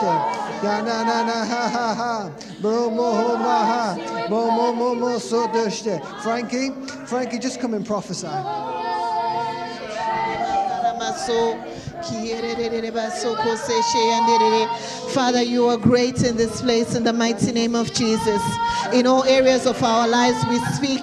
deshte. Ya na na ha ha ha. Bro mo ho ma ha. Mo mo mo mo so deshte. Frankie, Frankie, just come and prophesy. Father, you are great in this place in the mighty name of Jesus. In all areas of our lives, we speak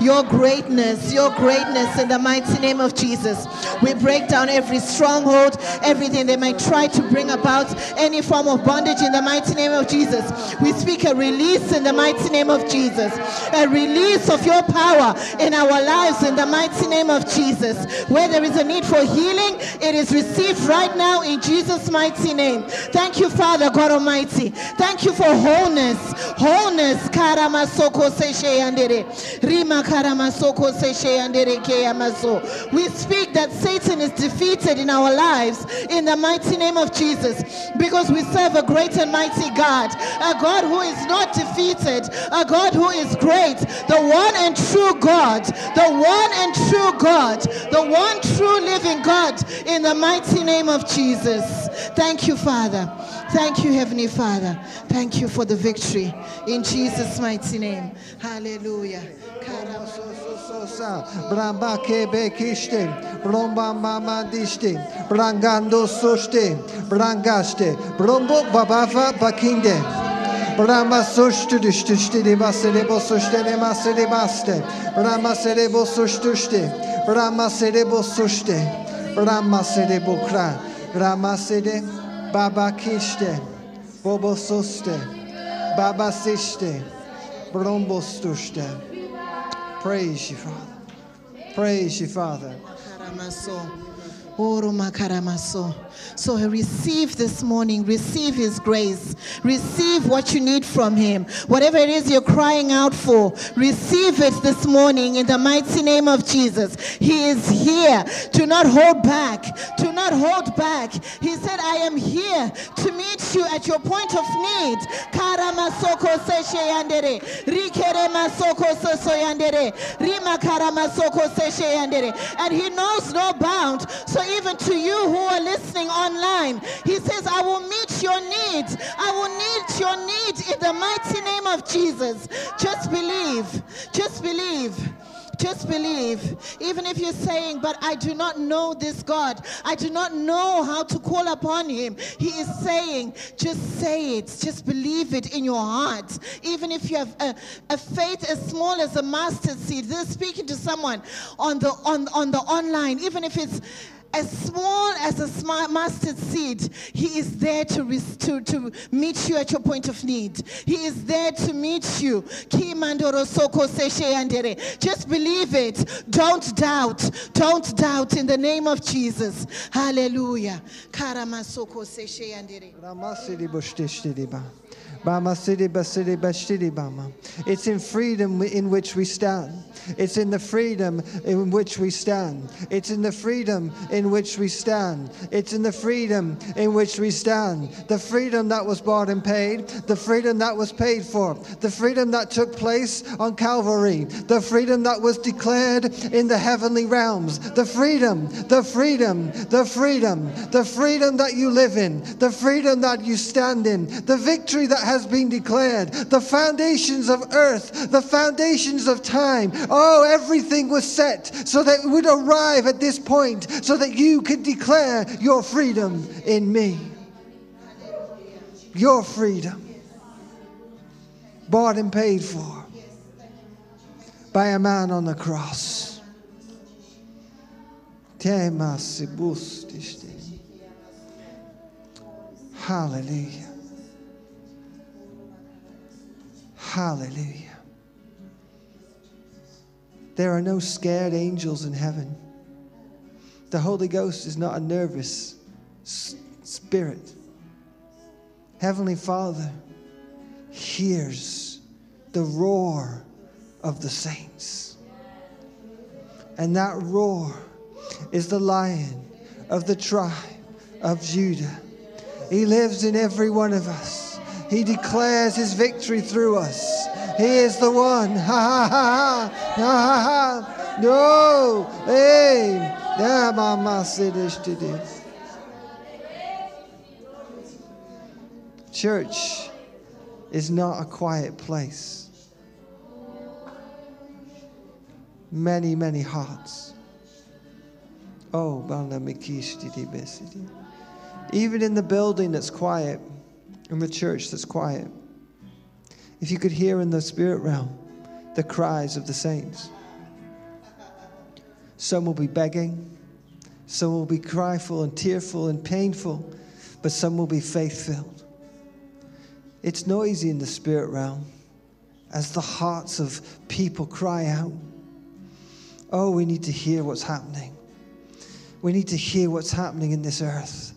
your greatness, your greatness in the mighty name of Jesus. We break down every stronghold, everything they might try to bring about, any form of bondage in the mighty name of Jesus. We speak a release in the mighty name of Jesus, a release of your power in our lives in the mighty name of Jesus. Where there is a need for healing, it is received right now in Jesus' mighty name. Thank you, Father God Almighty. Thank you for wholeness. Wholeness. Rima. We speak that Satan is defeated in our lives in the mighty name of Jesus because we serve a great and mighty God, a God who is not defeated, a God who is great, the one and true God, the one and true God, the one true living God in the mighty name of Jesus. Thank you, Father. Thank you, Heavenly Father. Thank you for the victory in Jesus' mighty name. Hallelujah. Bramba kebe mama brangando brombo babafa bakinde. Sere bukra. Brahma sere baba kiste. Bobo soste. Baba siste. Brombostuste. Praise you, Father. Praise you, Father. So receive this morning, receive his grace, receive what you need from him. Whatever it is you're crying out for, receive it this morning in the mighty name of Jesus. He is here. Do not hold back. Do not hold back. He said, I am here to meet you at your point of need. And he knows no bound. So even to you who are listening online, he says, I will meet your needs. I will meet your need in the mighty name of Jesus. Just believe. Just believe. Just believe. Even if you're saying, but I do not know this God, I do not know how to call upon him. He is saying, just say it. Just believe it in your heart. Even if you have a, a faith as small as a mustard seed. This is speaking to someone on the on, on the online, even if it's as small as a mustard seed, He is there to, to, to meet you at your point of need. He is there to meet you. Just believe it. Don't doubt. Don't doubt in the name of Jesus. Hallelujah. It's in freedom in which we stand. It's in the freedom in which we stand. It's in the freedom in which we stand. It's in the freedom in which we stand. The freedom that was bought and paid, the freedom that was paid for, the freedom that took place on Calvary, the freedom that was declared in the heavenly realms, the freedom, the freedom, the freedom, the freedom that you live in, the freedom that you stand in, the victory that has been declared, the foundations of earth, the foundations of time. Oh, everything was set so that would arrive at this point so that you could declare your freedom in me. Your freedom. Bought and paid for by a man on the cross. Hallelujah. Hallelujah. There are no scared angels in heaven. The Holy Ghost is not a nervous spirit. Heavenly Father hears the roar of the saints. And that roar is the lion of the tribe of Judah. He lives in every one of us. He declares his victory through us. He is the one. Ha ha ha ha. Ha ha ha. No. Hey. Church is not a quiet place. Many, many hearts. Oh. Even in the building that's quiet, in the church that's quiet, if you could hear in the spirit realm the cries of the saints, some will be begging, some will be cryful and tearful and painful, but some will be faith filled. It's noisy in the spirit realm as the hearts of people cry out. Oh, we need to hear what's happening. We need to hear what's happening in this earth.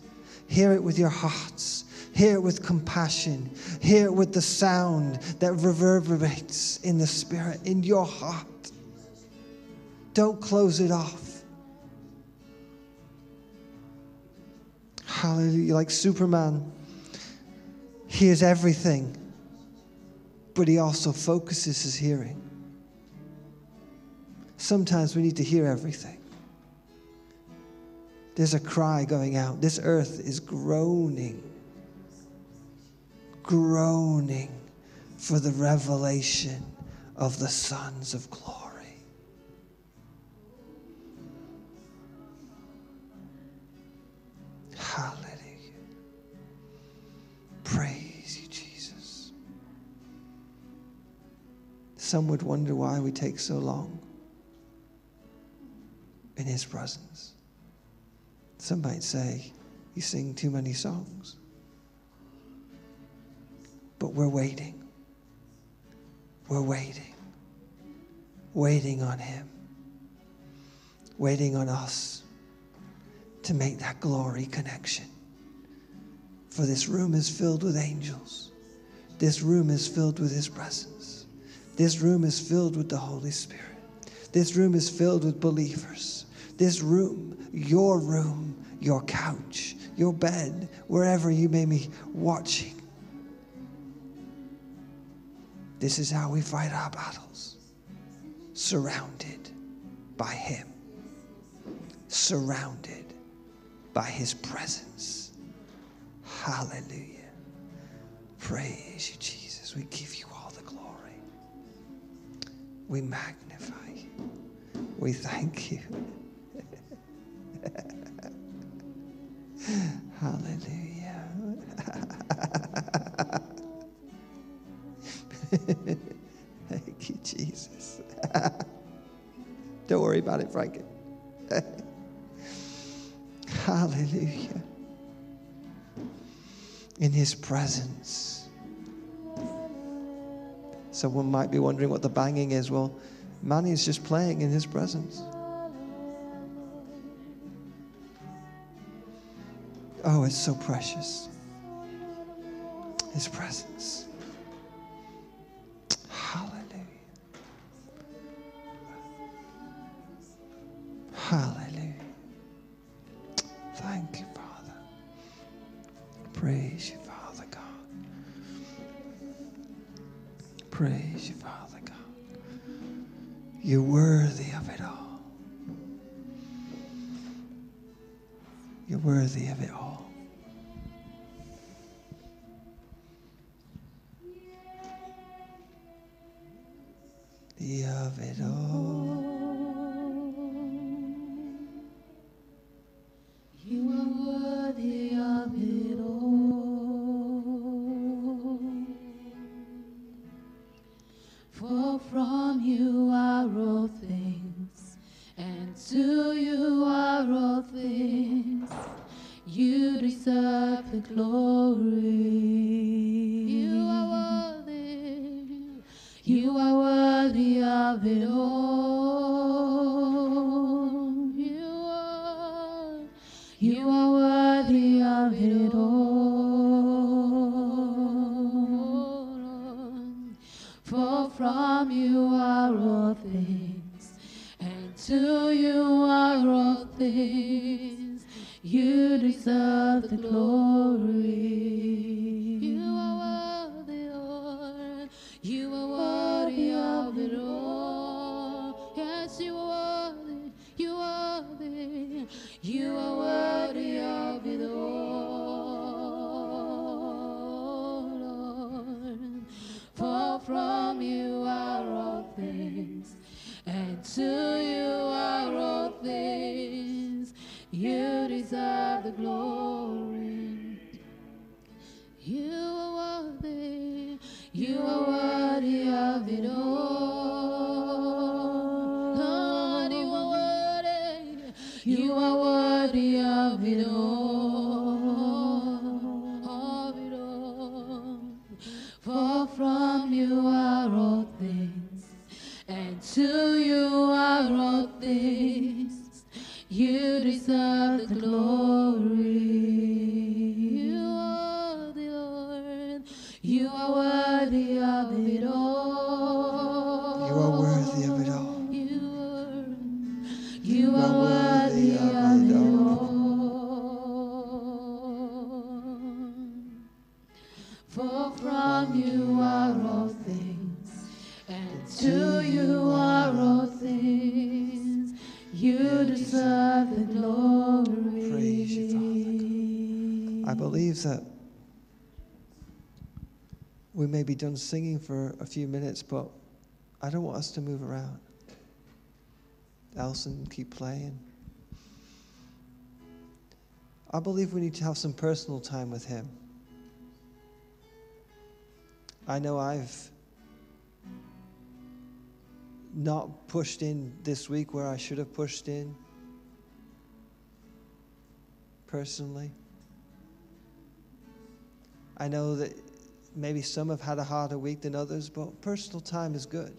Hear it with your hearts. Hear it with compassion. Hear it with the sound that reverberates in the spirit, in your heart. Don't close it off. Hallelujah. Like Superman hears everything, but he also focuses his hearing. Sometimes we need to hear everything. There's a cry going out. This earth is groaning, groaning for the revelation of the sons of glory. Hallelujah. Praise you, Jesus. Some would wonder why we take so long in His presence. Some might say, You sing too many songs. But we're waiting. We're waiting. Waiting on Him. Waiting on us to make that glory connection. For this room is filled with angels. This room is filled with His presence. This room is filled with the Holy Spirit. This room is filled with believers. This room, your room, your couch, your bed, wherever you may be watching. This is how we fight our battles. Surrounded by Him, surrounded by His presence. Hallelujah. Praise you, Jesus. We give you all the glory. We magnify you. We thank you. Hallelujah. Worry about it, Frankie. Hallelujah. In his presence. Someone might be wondering what the banging is. Well, Manny is just playing in his presence. Oh, it's so precious. His presence. you are all things. You deserve the glory. You are worthy, Lord. You are worthy of it all. Yes, you are worthy. You are worthy. You are worthy of it all, Lord. For from you are all things to you are all things. You deserve the glory. You are worthy. You are worthy of it all. You are worthy. You are worthy of it all. Of it all. For from you are all things. And to you deserve the glory. You are the Lord. You are worthy of it the glory. Praise you, I believe that we may be done singing for a few minutes, but I don't want us to move around. Elson, keep playing. I believe we need to have some personal time with Him. I know I've not pushed in this week where I should have pushed in personally. I know that maybe some have had a harder week than others, but personal time is good.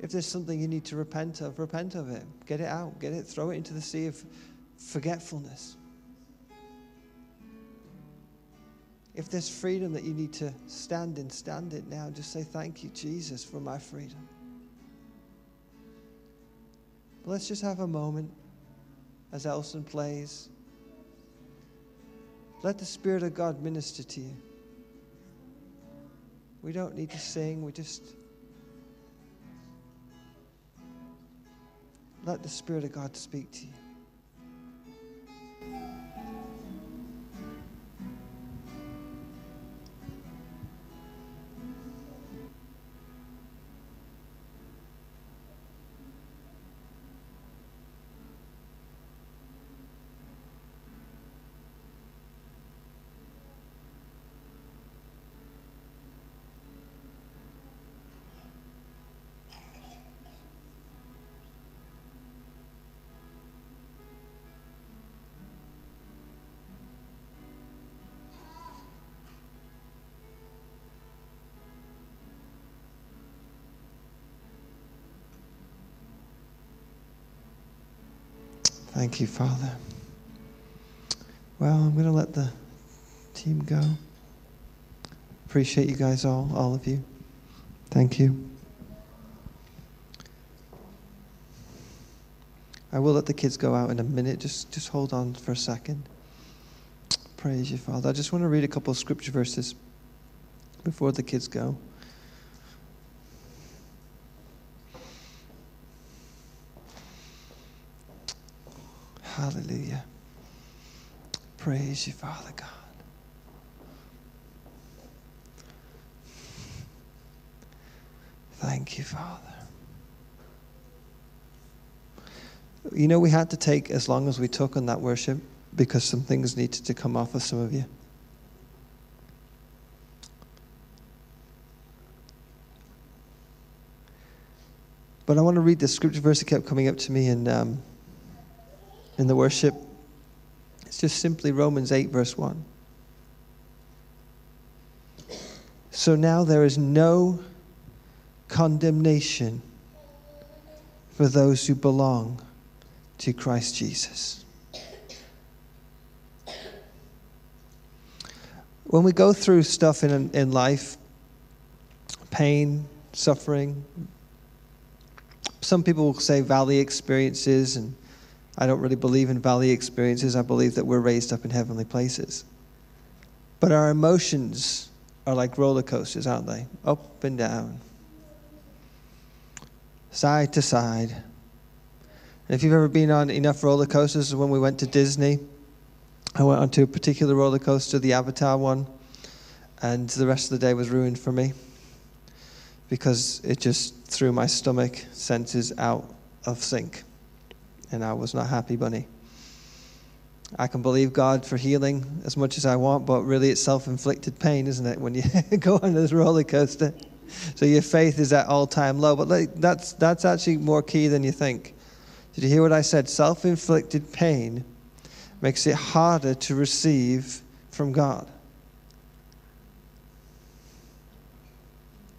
If there's something you need to repent of, repent of it. Get it out. Get it, throw it into the sea of forgetfulness. If there's freedom that you need to stand in, stand it now. Just say, Thank you, Jesus, for my freedom. Let's just have a moment as Elson plays. Let the Spirit of God minister to you. We don't need to sing, we just let the Spirit of God speak to you. Thank you, Father. Well, I'm going to let the team go. Appreciate you guys all, all of you. Thank you. I will let the kids go out in a minute. Just, just hold on for a second. Praise you, Father. I just want to read a couple of scripture verses before the kids go. Hallelujah. Praise you, Father God. Thank you, Father. You know, we had to take as long as we took on that worship because some things needed to come off of some of you. But I want to read the scripture verse that kept coming up to me in, um, in the worship. It's just simply Romans 8, verse 1. So now there is no condemnation for those who belong to Christ Jesus. When we go through stuff in, in life, pain, suffering, some people will say valley experiences, and I don't really believe in valley experiences. I believe that we're raised up in heavenly places. But our emotions are like roller coasters, aren't they? Up and down, side to side. And if you've ever been on enough roller coasters, when we went to Disney, I went onto a particular roller coaster, the Avatar one, and the rest of the day was ruined for me because it just threw my stomach senses out of sync. And I was not happy bunny. I can believe God for healing as much as I want, but really it's self inflicted pain, isn't it, when you go on this roller coaster? So your faith is at all time low. But that's, that's actually more key than you think. Did you hear what I said? Self inflicted pain makes it harder to receive from God.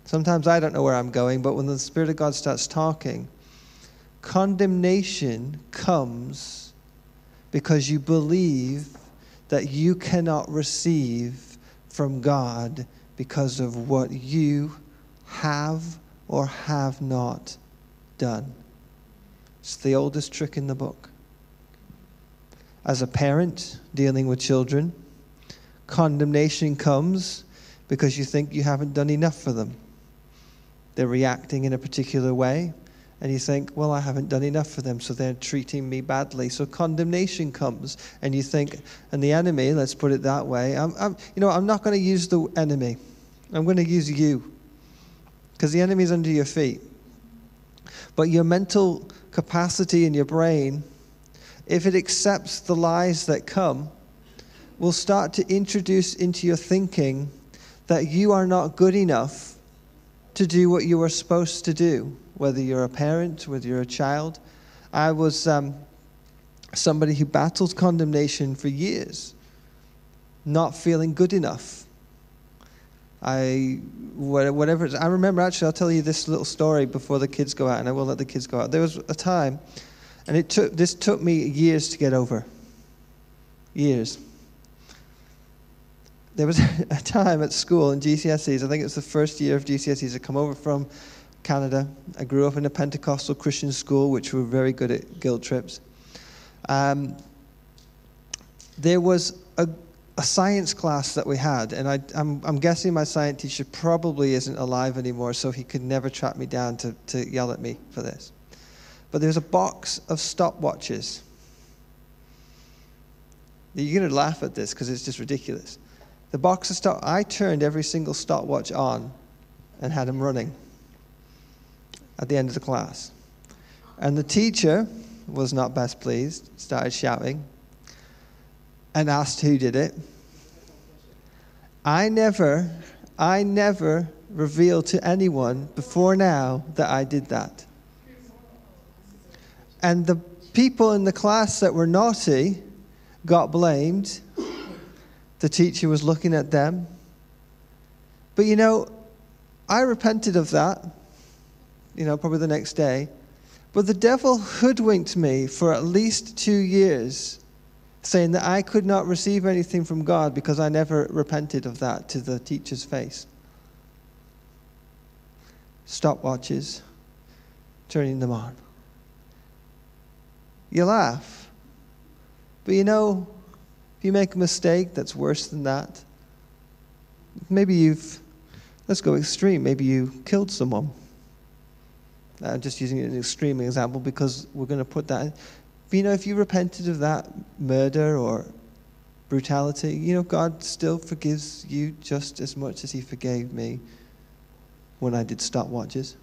Sometimes I don't know where I'm going, but when the Spirit of God starts talking, condemnation comes because you believe that you cannot receive from God because of what you have or have not done. It's the oldest trick in the book. As a parent dealing with children, condemnation comes because you think you haven't done enough for them. They're reacting in a particular way, and you think, well, I haven't done enough for them, so they're treating me badly. So condemnation comes, and you think, and the enemy, let's put it that way, I'm, I'm you know, I'm not going to use the enemy. I'm going to use you, because the enemy's under your feet. But your mental capacity in your brain, if it accepts the lies that come, will start to introduce into your thinking that you are not good enough to do what you are supposed to do, whether you're a parent, whether you're a child. I was um, somebody who battled condemnation for years, not feeling good enough. I, whatever, I remember actually, I'll tell you this little story before the kids go out, and I will let the kids go out. There was a time, and it took, this took me years to get over. Years. There was a time at school in GCSEs, I think it was the first year of GCSEs, I come over from Canada. I grew up in a Pentecostal Christian school, which were very good at guilt trips. Um, there was a a science class that we had, and I, am guessing my science teacher probably isn't alive anymore, so he could never track me down to, to yell at me for this. But there's a box of stopwatches. You're going to laugh at this because it's just ridiculous. The box of stop, I turned every single stopwatch on and had them running at the end of the class. And the teacher was not best pleased, started shouting, and asked who did it. I never, I never revealed to anyone before now that I did that. And the people in the class that were naughty got blamed. The teacher was looking at them. But you know, I repented of that, you know, probably the next day. But the devil hoodwinked me for at least two years saying that I could not receive anything from God because I never repented of that to the teacher's face. Stopwatches, turning them on. You laugh. But you know, if you make a mistake that's worse than that, maybe you've, let's go extreme, maybe you killed someone. I'm just using an extreme example because we're going to put that you know, if you repented of that murder or brutality, you know, God still forgives you just as much as He forgave me when I did stopwatches.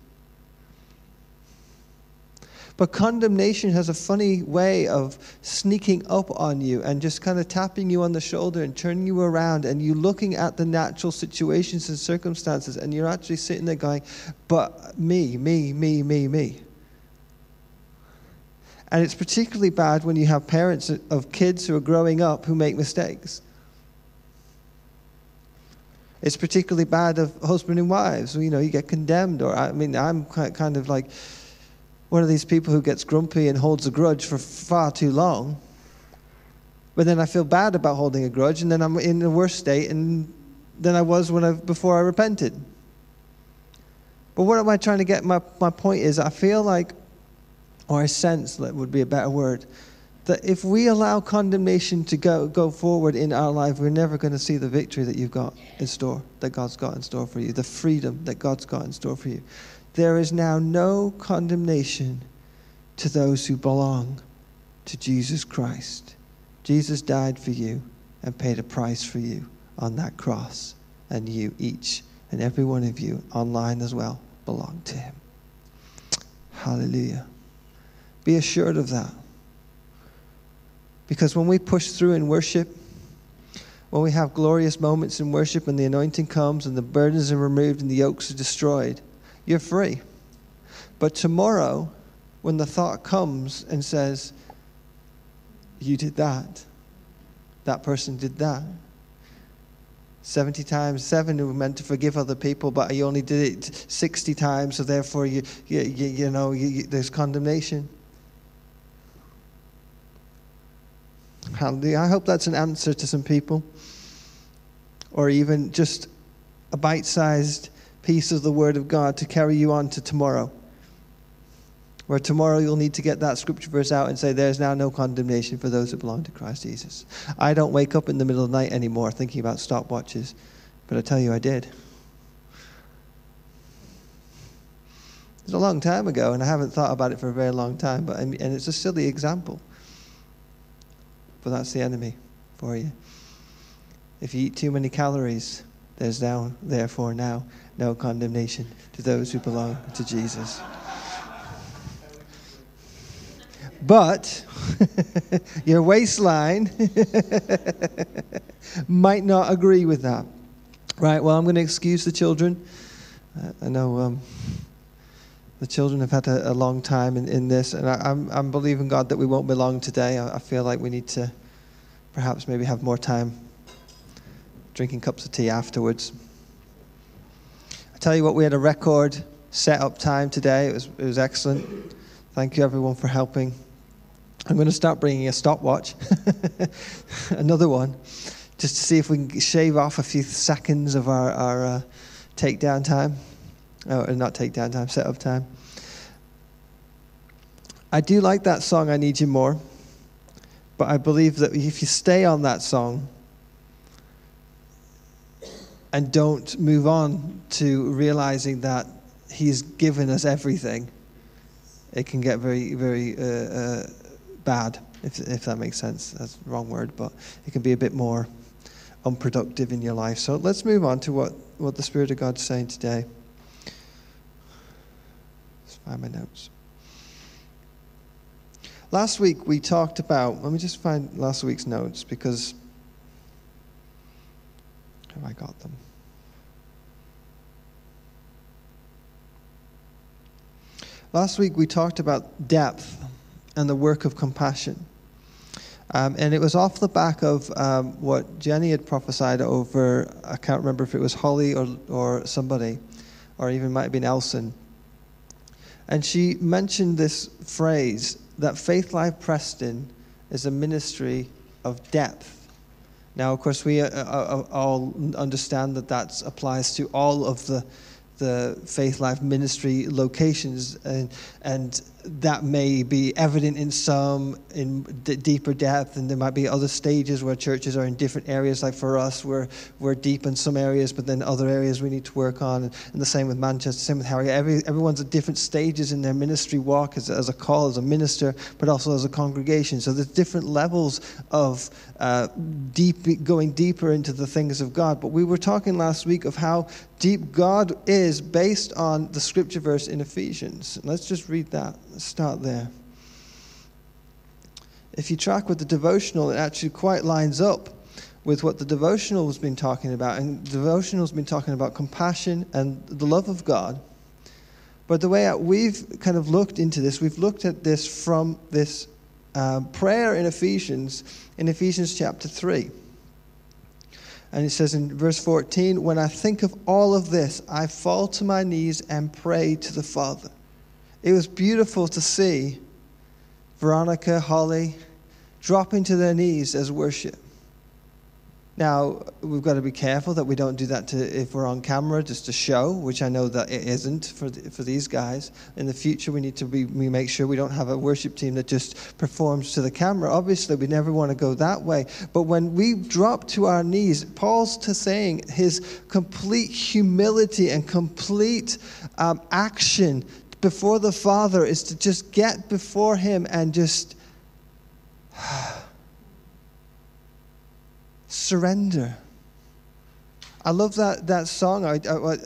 But condemnation has a funny way of sneaking up on you and just kind of tapping you on the shoulder and turning you around, and you looking at the natural situations and circumstances, and you're actually sitting there going, But me, me, me, me, me. And it's particularly bad when you have parents of kids who are growing up who make mistakes. It's particularly bad of husband and wives. You know, you get condemned, or I mean, I'm kind of like one of these people who gets grumpy and holds a grudge for far too long. But then I feel bad about holding a grudge, and then I'm in a worse state and than I was when I, before I repented. But what am I trying to get? My, my point is, I feel like or a sense that would be a better word, that if we allow condemnation to go, go forward in our life, we're never going to see the victory that you've got in store, that God's got in store for you, the freedom that God's got in store for you. There is now no condemnation to those who belong to Jesus Christ. Jesus died for you and paid a price for you on that cross, and you, each and every one of you, online as well, belong to Him. Hallelujah. Be assured of that. Because when we push through in worship, when we have glorious moments in worship and the anointing comes and the burdens are removed and the yokes are destroyed, you're free. But tomorrow, when the thought comes and says, You did that, that person did that. 70 times 7 were meant to forgive other people, but you only did it 60 times, so therefore, you, you, you, you know, you, you, there's condemnation. I hope that's an answer to some people. Or even just a bite sized piece of the Word of God to carry you on to tomorrow. Where tomorrow you'll need to get that scripture verse out and say, There's now no condemnation for those who belong to Christ Jesus. I don't wake up in the middle of the night anymore thinking about stopwatches, but I tell you, I did. It's a long time ago, and I haven't thought about it for a very long time, but, and it's a silly example. But that's the enemy for you. If you eat too many calories, there's now, therefore, now no condemnation to those who belong to Jesus. But your waistline might not agree with that. Right, well, I'm going to excuse the children. Uh, I know um, the children have had a, a long time in, in this, and I, am I'm, I'm believing God that we won't be long today. I, I feel like we need to perhaps maybe have more time drinking cups of tea afterwards. I tell you what, we had a record set up time today. It was, it was excellent. Thank you, everyone, for helping. I'm going to start bringing a stopwatch, another one, just to see if we can shave off a few seconds of our, our uh, takedown time. Oh, not takedown time, setup time. I do like that song, I Need You More, but I believe that if you stay on that song and don't move on to realizing that He's given us everything, it can get very, very. Uh, uh, bad, if, if that makes sense. That's the wrong word, but it can be a bit more unproductive in your life. So let's move on to what, what the Spirit of God's saying today. Let's find my notes. Last week we talked about, let me just find last week's notes because have I got them? Last week we talked about depth and the work of compassion. Um, and it was off the back of um, what Jenny had prophesied over, I can't remember if it was Holly or, or somebody, or even might have been Elson. And she mentioned this phrase that Faith Life Preston is a ministry of depth. Now, of course, we uh, uh, uh all understand that that applies to all of the the Faith Life ministry locations, and, and that may be evident in some in d- deeper depth, and there might be other stages where churches are in different areas. Like for us, we're, we're deep in some areas, but then other areas we need to work on. And, the same with Manchester, same with Harry. Every, everyone's at different stages in their ministry walk as, as a call, as a minister, but also as a congregation. So there's different levels of uh, deep, going deeper into the things of God. But we were talking last week of how deep God is based on the scripture verse in Ephesians. Let's just read that. Start there. If you track with the devotional, it actually quite lines up with what the devotional has been talking about. And the devotional has been talking about compassion and the love of God. But the way we've kind of looked into this, we've looked at this from this uh, prayer in Ephesians, in Ephesians chapter 3. And it says in verse 14, When I think of all of this, I fall to my knees and pray to the Father. It was beautiful to see Veronica, Holly dropping to their knees as worship. Now, we've got to be careful that we don't do that to, if we're on camera just to show, which I know that it isn't for, the, for these guys. In the future, we need to be, we make sure we don't have a worship team that just performs to the camera. Obviously, we never want to go that way. But when we drop to our knees, Paul's to saying his complete humility and complete um, action before the Father is to just get before Him and just surrender. I love that, that song. I, I,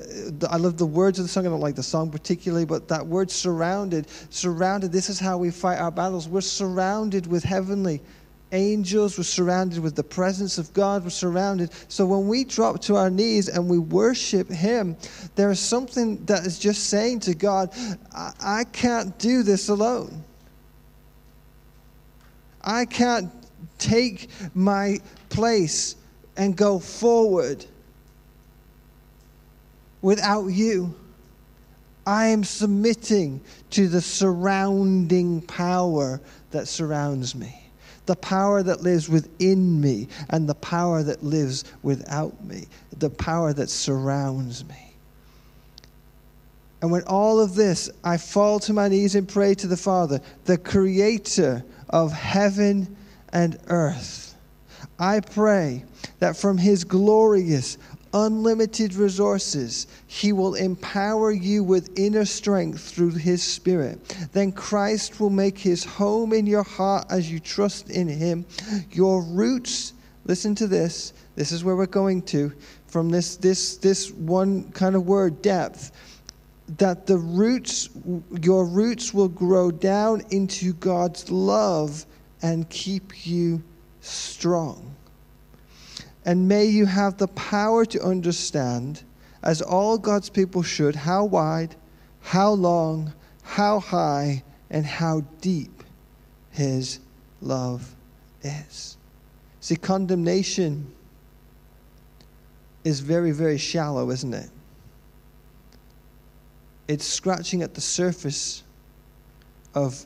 I, love the words of the song. I don't like the song particularly, but that word surrounded, surrounded, this is how we fight our battles. We're surrounded with heavenly angels, we're surrounded with the presence of God, we're surrounded. So when we drop to our knees and we worship Him, there is something that is just saying to God, I, I can't do this alone. I can't take my place and go forward without you. I am submitting to the surrounding power that surrounds me, the power that lives within me, and the power that lives without me, the power that surrounds me. And when all of this, I fall to my knees and pray to the Father, the creator of heaven and earth. I pray that from his glorious, unlimited resources, He will empower you with inner strength through His Spirit. Then Christ will make His home in your heart as you trust in Him. Your roots, listen to this, this is where we're going to, from this, this, this one kind of word, depth. That the roots, your roots will grow down into God's love and keep you strong. And may you have the power to understand, as all God's people should, how wide, how long, how high, and how deep His love is. See, condemnation is very, very shallow, isn't it? It's scratching at the surface of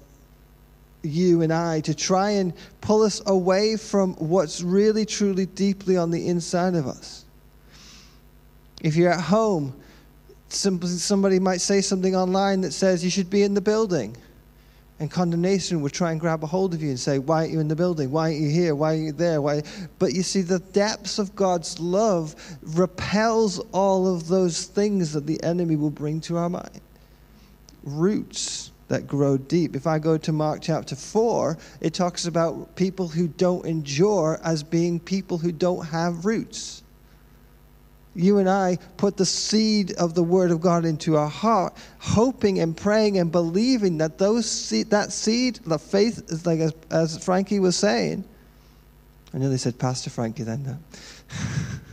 you and I to try and pull us away from what's really, truly, deeply on the inside of us. If you're at home, somebody might say something online that says you should be in the building. And condemnation would try and grab a hold of you and say, Why aren't you in the building? Why aren't you here? Why are you there? Why? But you see, the depths of God's love repels all of those things that the enemy will bring to our mind. Roots that grow deep. If I go to Mark chapter 4, it talks about people who don't endure as being people who don't have roots. You and I put the seed of the Word of God into our heart, hoping and praying and believing that those seed, that seed, the faith, is like as, as Frankie was saying. I nearly said Pastor Frankie then.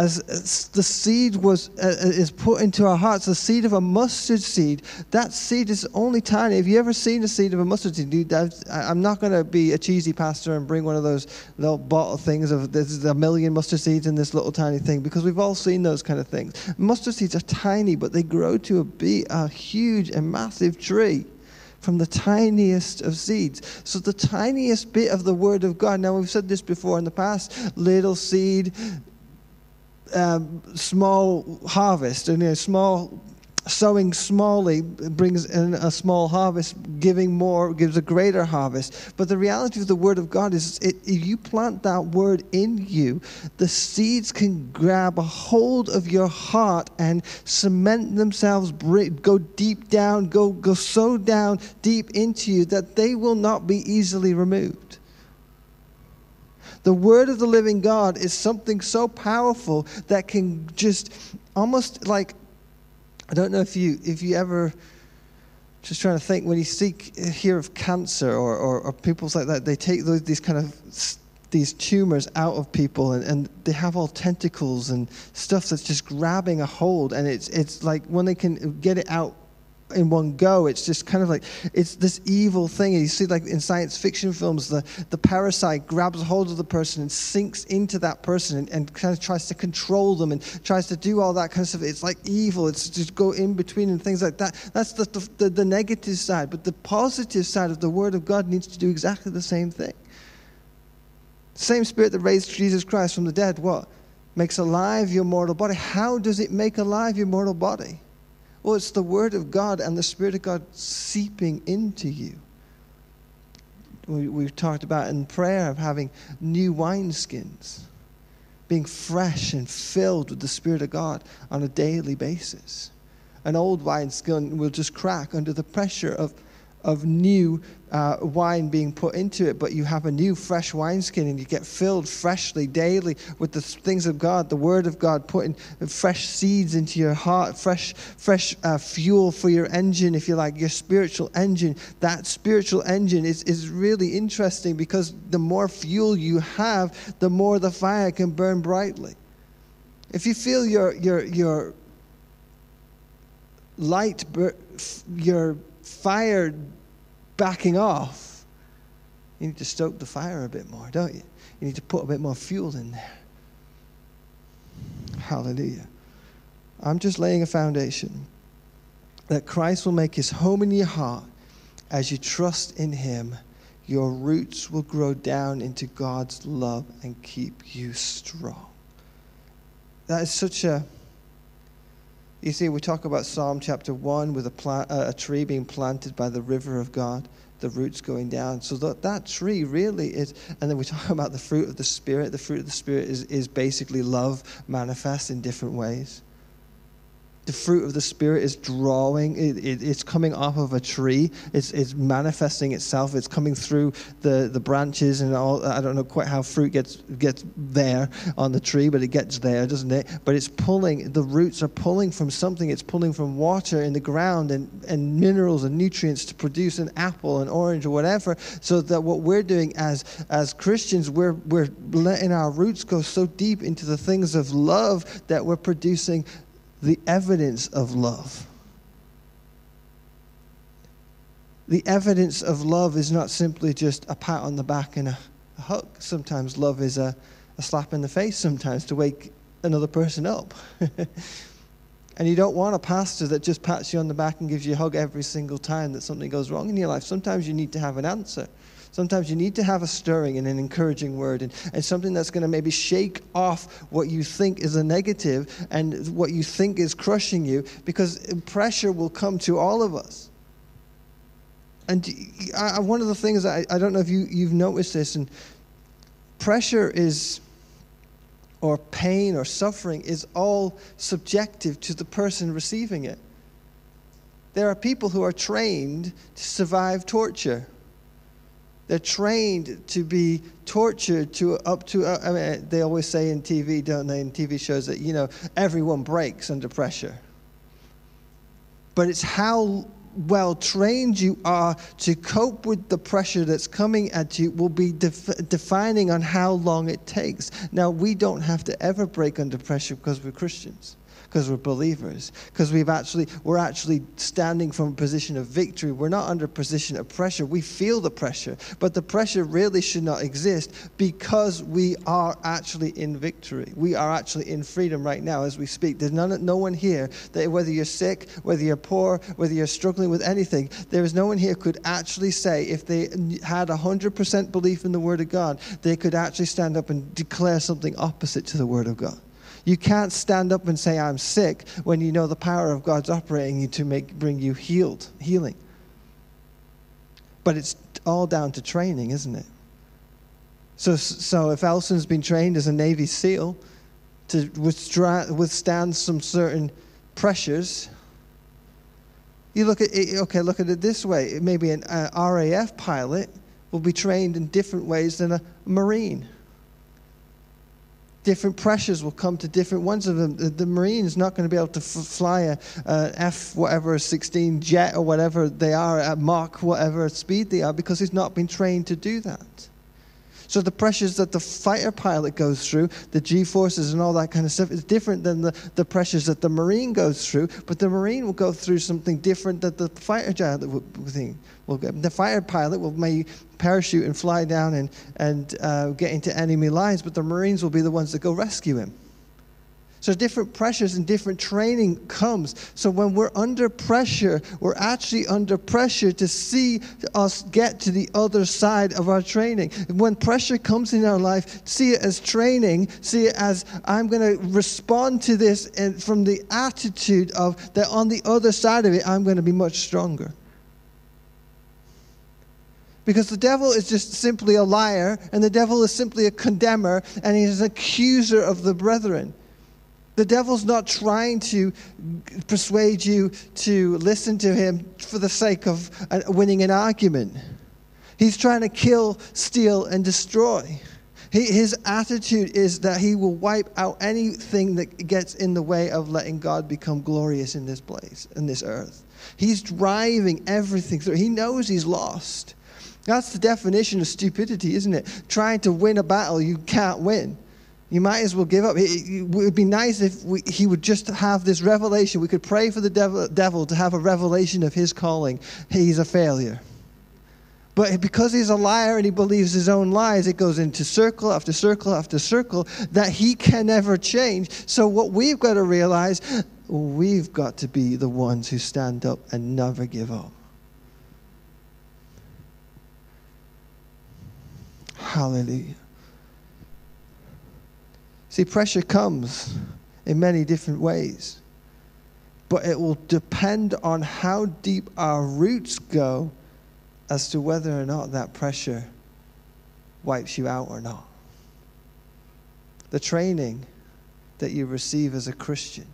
as, the seed was uh, uh, is put into our hearts, the seed of a mustard seed. That seed is only tiny. Have you ever seen a seed of a mustard seed? Dude, I'm not going to be a cheesy pastor and bring one of those little bottle things of there's a million mustard seeds in this little tiny thing because we've all seen those kind of things. Mustard seeds are tiny, but they grow to be a huge and massive tree from the tiniest of seeds. So, the tiniest bit of the Word of God. Now, we've said this before in the past little seed, um, small harvest, and a small sowing smallly brings in a small harvest, giving more gives a greater harvest. But the reality of the Word of God is it, if you plant that Word in you, the seeds can grab a hold of your heart and cement themselves, go deep down, go, go so down deep into you that they will not be easily removed. The word of the living God is something so powerful that can just almost like I don't know if you if you ever just trying to think when you seek hear of cancer or, or, or people's like that, they take those, these kind of these tumors out of people and, and they have all tentacles and stuff that's just grabbing a hold and it's it's like when they can get it out in one go. It's just kind of like it's this evil thing. And you see, like in science fiction films, the, the parasite grabs hold of the person and sinks into that person and, and kind of tries to control them and tries to do all that kind of stuff. It's like evil. It's just go in between and things like that. That's the, the, the, the negative side. But the positive side of the Word of God needs to do exactly the same thing. Same spirit that raised Jesus Christ from the dead, what? Makes alive your mortal body. How does it make alive your mortal body? Well, it's the Word of God and the Spirit of God seeping into you. We, we've talked about in prayer of having new wineskins, being fresh and filled with the Spirit of God on a daily basis. An old wineskin will just crack under the pressure of, of new uh, wine being put into it, but you have a new fresh wineskin and you get filled freshly daily with the things of God, the Word of God, putting fresh seeds into your heart, fresh, fresh uh, fuel for your engine, if you like, your spiritual engine. That spiritual engine is, is really interesting because the more fuel you have, the more the fire can burn brightly. If you feel your, your, your light, your fire backing off, you need to stoke the fire a bit more, don't you? You need to put a bit more fuel in there. Hallelujah. I'm just laying a foundation that Christ will make his home in your heart as you trust in him. Your roots will grow down into God's love and keep you strong. That is such a. You see, we talk about Psalm chapter 1 with a, plant, uh, a tree being planted by the river of God, the roots going down. So that, that tree really is, and then we talk about the fruit of the Spirit. The fruit of the Spirit is, is basically love manifest in different ways the fruit of the Spirit is drawing, it, it, it's coming off of a tree, it's, it's manifesting itself, it's coming through the, the branches and all. I don't know quite how fruit gets, gets there on the tree, but it gets there, doesn't it? But it's pulling, the roots are pulling from something, it's pulling from water in the ground and, and minerals and nutrients to produce an apple, an orange, or whatever. So that what we're doing as, as Christians, we're, we're letting our roots go so deep into the things of love that we're producing the evidence of love. The evidence of love is not simply just a pat on the back and a, a hug. Sometimes love is a, a slap in the face, sometimes to wake another person up. and you don't want a pastor that just pats you on the back and gives you a hug every single time that something goes wrong in your life. Sometimes you need to have an answer. Sometimes you need to have a stirring and an encouraging word and, and something that's going to maybe shake off what you think is a negative and what you think is crushing you because pressure will come to all of us. And I, one of the things I, I don't know if you, you've noticed this, and pressure is, or pain or suffering is all subjective to the person receiving it. There are people who are trained to survive torture. They're trained to be tortured to up to. Uh, I mean, they always say in TV, don't they? In TV shows that you know everyone breaks under pressure. But it's how well trained you are to cope with the pressure that's coming at you will be def- defining on how long it takes. Now, we don't have to ever break under pressure because we're Christians because we're believers, because we've actually we're actually standing from a position of victory. We're not under a position of pressure. We feel the pressure, but the pressure really should not exist because we are actually in victory. We are actually in freedom right now as we speak. There's none, no one here that whether you're sick, whether you're poor, whether you're struggling with anything, there is no one here could actually say if they had 100% belief in the Word of God, they could actually stand up and declare something opposite to the Word of God. You can't stand up and say, I'm sick, when you know the power of God's operating you to make, bring you healed, healing. But it's all down to training, isn't it? So, so if Elson's been trained as a Navy SEAL to withstand some certain pressures, you look at it, okay, look at it this way. Maybe an uh, RAF pilot will be trained in different ways than a Marine different pressures will come to different ones of them. The, the Marine is not going to be able to f- fly a, a F whatever 16 jet or whatever they are at Mach whatever speed they are because he's not been trained to do that. So the pressures that the fighter pilot goes through, the G forces and all that kind of stuff, is different than the, the pressures that the Marine goes through. But the Marine will go through something different that the fighter pilot will get. The fighter pilot will may parachute and fly down and, and uh, get into enemy lines, but the Marines will be the ones that go rescue him. So different pressures and different training comes. So when we're under pressure, we're actually under pressure to see us get to the other side of our training. When pressure comes in our life, see it as training, see it as I'm going to respond to this and from the attitude of that on the other side of it, I'm going to be much stronger. Because the devil is just simply a liar, and the devil is simply a condemner, and he's an accuser of the brethren. The devil's not trying to persuade you to listen to him for the sake of uh, winning an argument. He's trying to kill, steal, and destroy. He, his attitude is that he will wipe out anything that gets in the way of letting God become glorious in this place, in this earth. He's driving everything through. He knows he's lost. That's the definition of stupidity, isn't it? Trying to win a battle you can't win. You might as well give up. It, would be nice if we, he would just have this revelation. We could pray for the devil, devil to have a revelation of his calling. He's a failure. But because he's a liar and he believes his own lies, it goes into circle after circle after circle that he can never change. So, what we've got to realize, we've got to be the ones who stand up and never give up. Hallelujah. See, pressure comes in many different ways, but it will depend on how deep our roots go as to whether or not that pressure wipes you out or not. The training that you receive as a Christian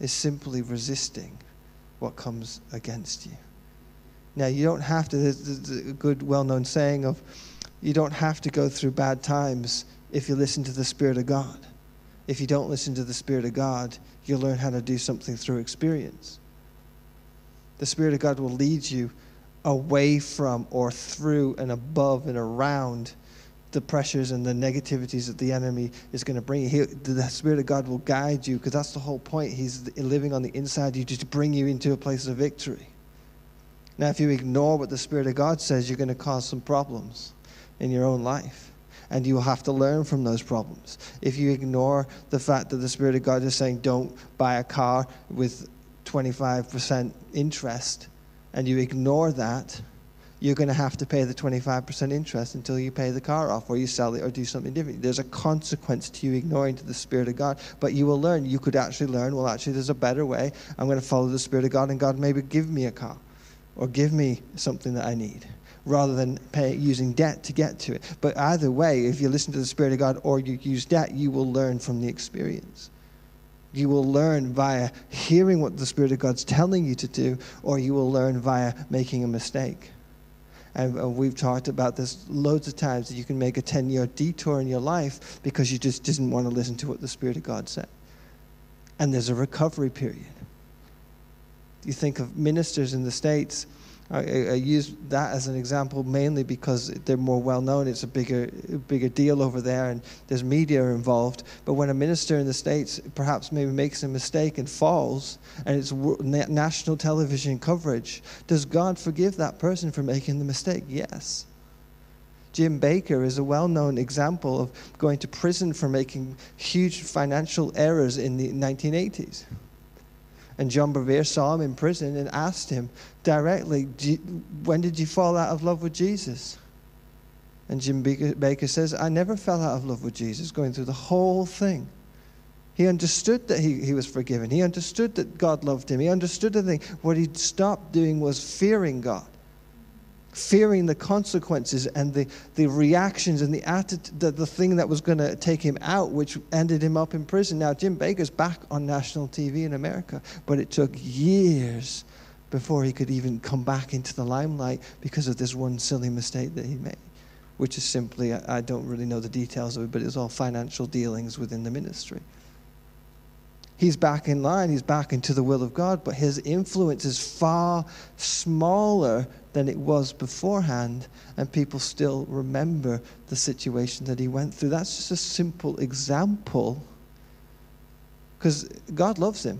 is simply resisting what comes against you. Now, you don't have to, there's a good well known saying of, you don't have to go through bad times if you listen to the Spirit of God. If you don't listen to the Spirit of God, you'll learn how to do something through experience. The Spirit of God will lead you away from or through and above and around the pressures and the negativities that the enemy is going to bring you. He, the Spirit of God will guide you because that's the whole point. He's living on the inside you to bring you into a place of victory. Now, if you ignore what the Spirit of God says, you're going to cause some problems in your own life. And you will have to learn from those problems. If you ignore the fact that the Spirit of God is saying, don't buy a car with 25% interest, and you ignore that, you're going to have to pay the 25% interest until you pay the car off or you sell it or do something different. There's a consequence to you ignoring to the Spirit of God. But you will learn. You could actually learn, well, actually, there's a better way. I'm going to follow the Spirit of God, and God maybe give me a car or give me something that I need rather than pay, using debt to get to it. But either way, if you listen to the Spirit of God or you use debt, you will learn from the experience. You will learn via hearing what the Spirit of God's telling you to do, or you will learn via making a mistake. And we've talked about this loads of times that you can make a 10 year detour in your life because you just didn't want to listen to what the Spirit of God said. And there's a recovery period. You think of ministers in the States I, I, use that as an example mainly because they're more well known. It's a bigger, bigger deal over there, and there's media involved. But when a minister in the states perhaps maybe makes a mistake and falls, and it's national television coverage, does God forgive that person for making the mistake? Yes. Jim Bakker is a well known example of going to prison for making huge financial errors in the 1980s. And John Bevere saw him in prison and asked him directly, When did you fall out of love with Jesus? And Jim Bakker says, I never fell out of love with Jesus, going through the whole thing. He understood that he, he was forgiven. He understood that God loved him. He understood the thing. What he stopped doing was fearing God fearing the consequences and the, the reactions and the, attitude, the, the thing that was going to take him out, which ended him up in prison. Now, Jim Bakker's back on national TV in America, but it took years before he could even come back into the limelight because of this one silly mistake that he made, which is simply, I, I don't really know the details of it, but it's all financial dealings within the ministry he's back in line, he's back into the will of God, but his influence is far smaller than it was beforehand, and people still remember the situation that he went through. That's just a simple example because God loves him.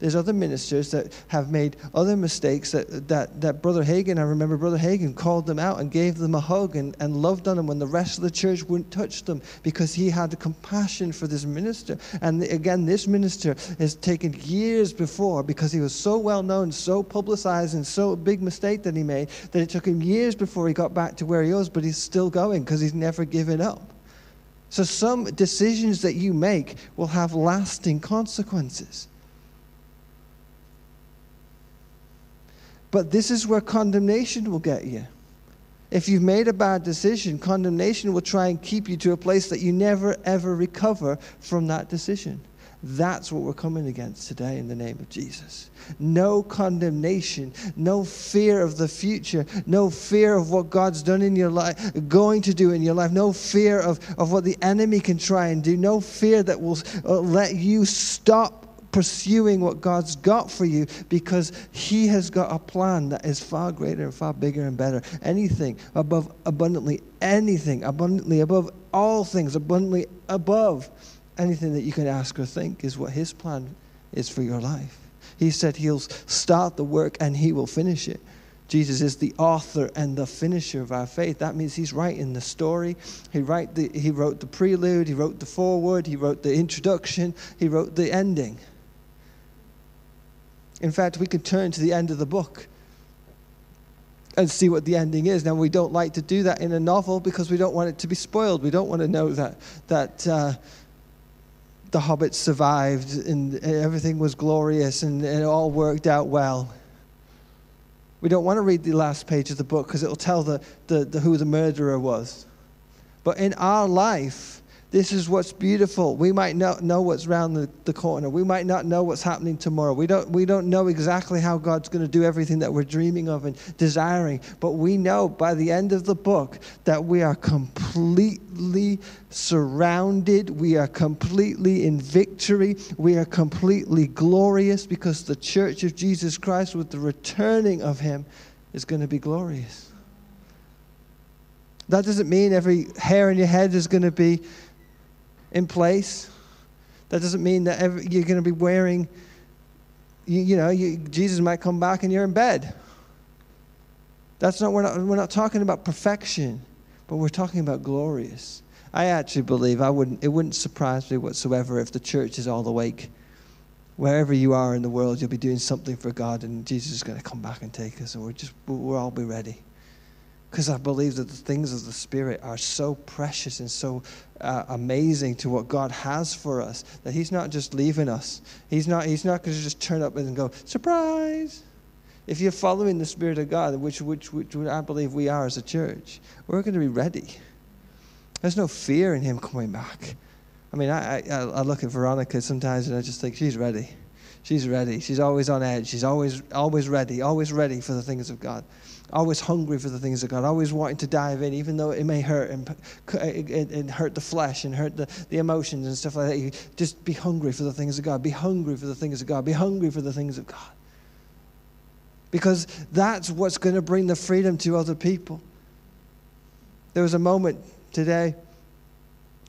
There's other ministers that have made other mistakes that, that, that Brother Hagin, I remember Brother Hagin called them out and gave them a hug and, and loved on them when the rest of the church wouldn't touch them because he had compassion for this minister. And again, this minister has taken years before because he was so well known, so publicized, and so big mistake that he made that it took him years before he got back to where he was, but he's still going because he's never given up. So some decisions that you make will have lasting consequences. But this is where condemnation will get you. If you've made a bad decision, condemnation will try and keep you to a place that you never ever recover from that decision. That's what we're coming against today in the name of Jesus. No condemnation, no fear of the future, no fear of what God's done in your life, going to do in your life, no fear of, of what the enemy can try and do, no fear that will uh, let you stop pursuing what God's got for you because He has got a plan that is far greater and far bigger and better. Anything above abundantly, anything abundantly above all things, abundantly above anything that you can ask or think is what His plan is for your life. He said He'll start the work and He will finish it. Jesus is the author and the finisher of our faith. That means he's writing the story. He, write the, he wrote the prelude, he wrote the foreword, he wrote the introduction, he wrote the ending. In fact, we could turn to the end of the book and see what the ending is. Now, we don't like to do that in a novel because we don't want it to be spoiled. We don't want to know that, that uh, the hobbits survived and everything was glorious and, and it all worked out well. We don't want to read the last page of the book because it'll tell the, the, the, who the murderer was. But in our life, this is what's beautiful. We might not know what's around the, the corner. We might not know what's happening tomorrow. We don't, we don't know exactly how God's going to do everything that we're dreaming of and desiring. But we know by the end of the book that we are completely surrounded. We are completely in victory. We are completely glorious because the church of Jesus Christ, with the returning of Him, is going to be glorious. That doesn't mean every hair in your head is going to be in place. That doesn't mean that every, you're going to be wearing, you, you know, you, Jesus might come back and you're in bed. That's not we're, not, we're not talking about perfection, but we're talking about glorious. I actually believe I wouldn't, it wouldn't surprise me whatsoever if the church is all awake. Wherever you are in the world, you'll be doing something for God, and Jesus is going to come back and take us, and we're just, we'll all be ready because I believe that the things of the Spirit are so precious and so uh, amazing to what God has for us that He's not just leaving us. He's not, he's not going to just turn up and go, surprise. If you're following the Spirit of God, which, which, which I believe we are as a church, we're going to be ready. There's no fear in Him coming back. I mean, I, I, I look at Veronica sometimes and I just think she's ready. She's ready. She's always on edge. She's always, always ready, always ready for the things of God always hungry for the things of God, always wanting to dive in, even though it may hurt and, and, hurt the flesh and hurt the, the emotions and stuff like that. You just be hungry for the things of God. Be hungry for the things of God. Be hungry for the things of God. Because that's what's going to bring the freedom to other people. There was a moment today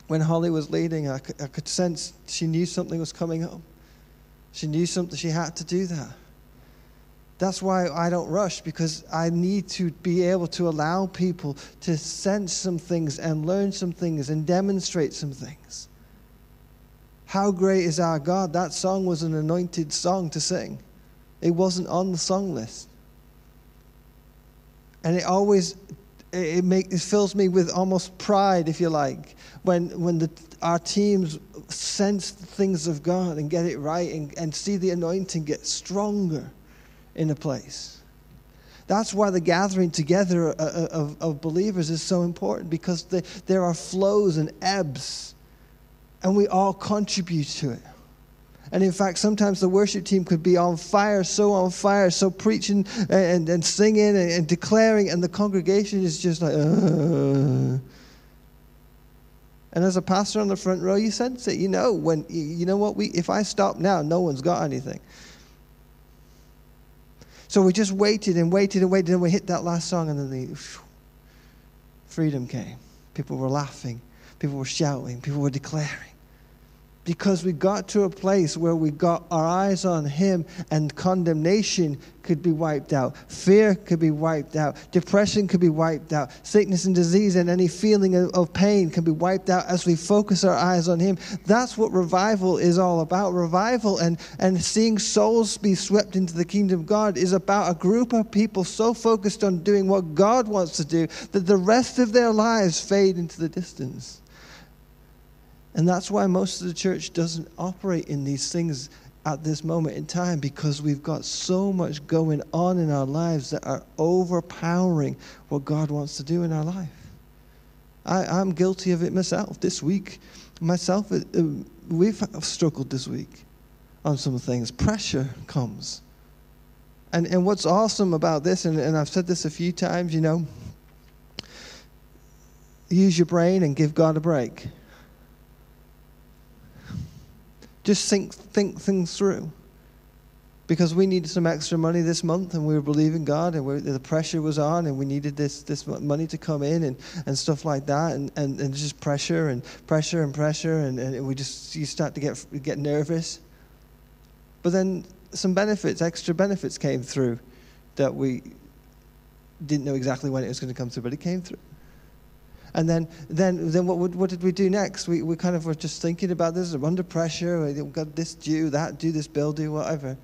when Holly was leading, I could, I could sense she knew something was coming up. She knew something, she had to do that. That's why I don't rush because I need to be able to allow people to sense some things and learn some things and demonstrate some things. How great is our God? That song was an anointed song to sing, it wasn't on the song list. And it always it, make, it fills me with almost pride, if you like, when, when the, our teams sense the things of God and get it right and, and see the anointing get stronger in a place. That's why the gathering together uh, uh, of, of believers is so important because the, there are flows and ebbs, and we all contribute to it. And in fact, sometimes the worship team could be on fire, so on fire, so preaching and, and singing and, and declaring, and the congregation is just like, uh. And as a pastor on the front row, you sense it. You know when you know what we. If I stop now, no one's got anything. So we just waited and waited and waited, and we hit that last song, and then the freedom came. People were laughing, people were shouting, people were declaring because we got to a place where we got our eyes on Him and condemnation could be wiped out. Fear could be wiped out. Depression could be wiped out. Sickness and disease and any feeling of pain can be wiped out as we focus our eyes on Him. That's what revival is all about. Revival and, and seeing souls be swept into the kingdom of God is about a group of people so focused on doing what God wants to do that the rest of their lives fade into the distance. And that's why most of the church doesn't operate in these things at this moment in time because we've got so much going on in our lives that are overpowering what God wants to do in our life. I, am guilty of it myself. This week, myself, we've struggled this week on some things. Pressure comes. And, and what's awesome about this, and, and I've said this a few times, you know, use your brain and give God a break. Just think, think things through. Because we needed some extra money this month and we were believing God and we the pressure was on and we needed this, this money to come in and, and stuff like that. And, and, and just pressure and pressure and pressure. And, and we just, you start to get, get nervous. But then some benefits, extra benefits came through that we didn't know exactly when it was going to come through, but it came through. And then, then, then what, what did we do next? We, we kind of were just thinking about this. We're under pressure. We've got this due, that due, this bill due, whatever.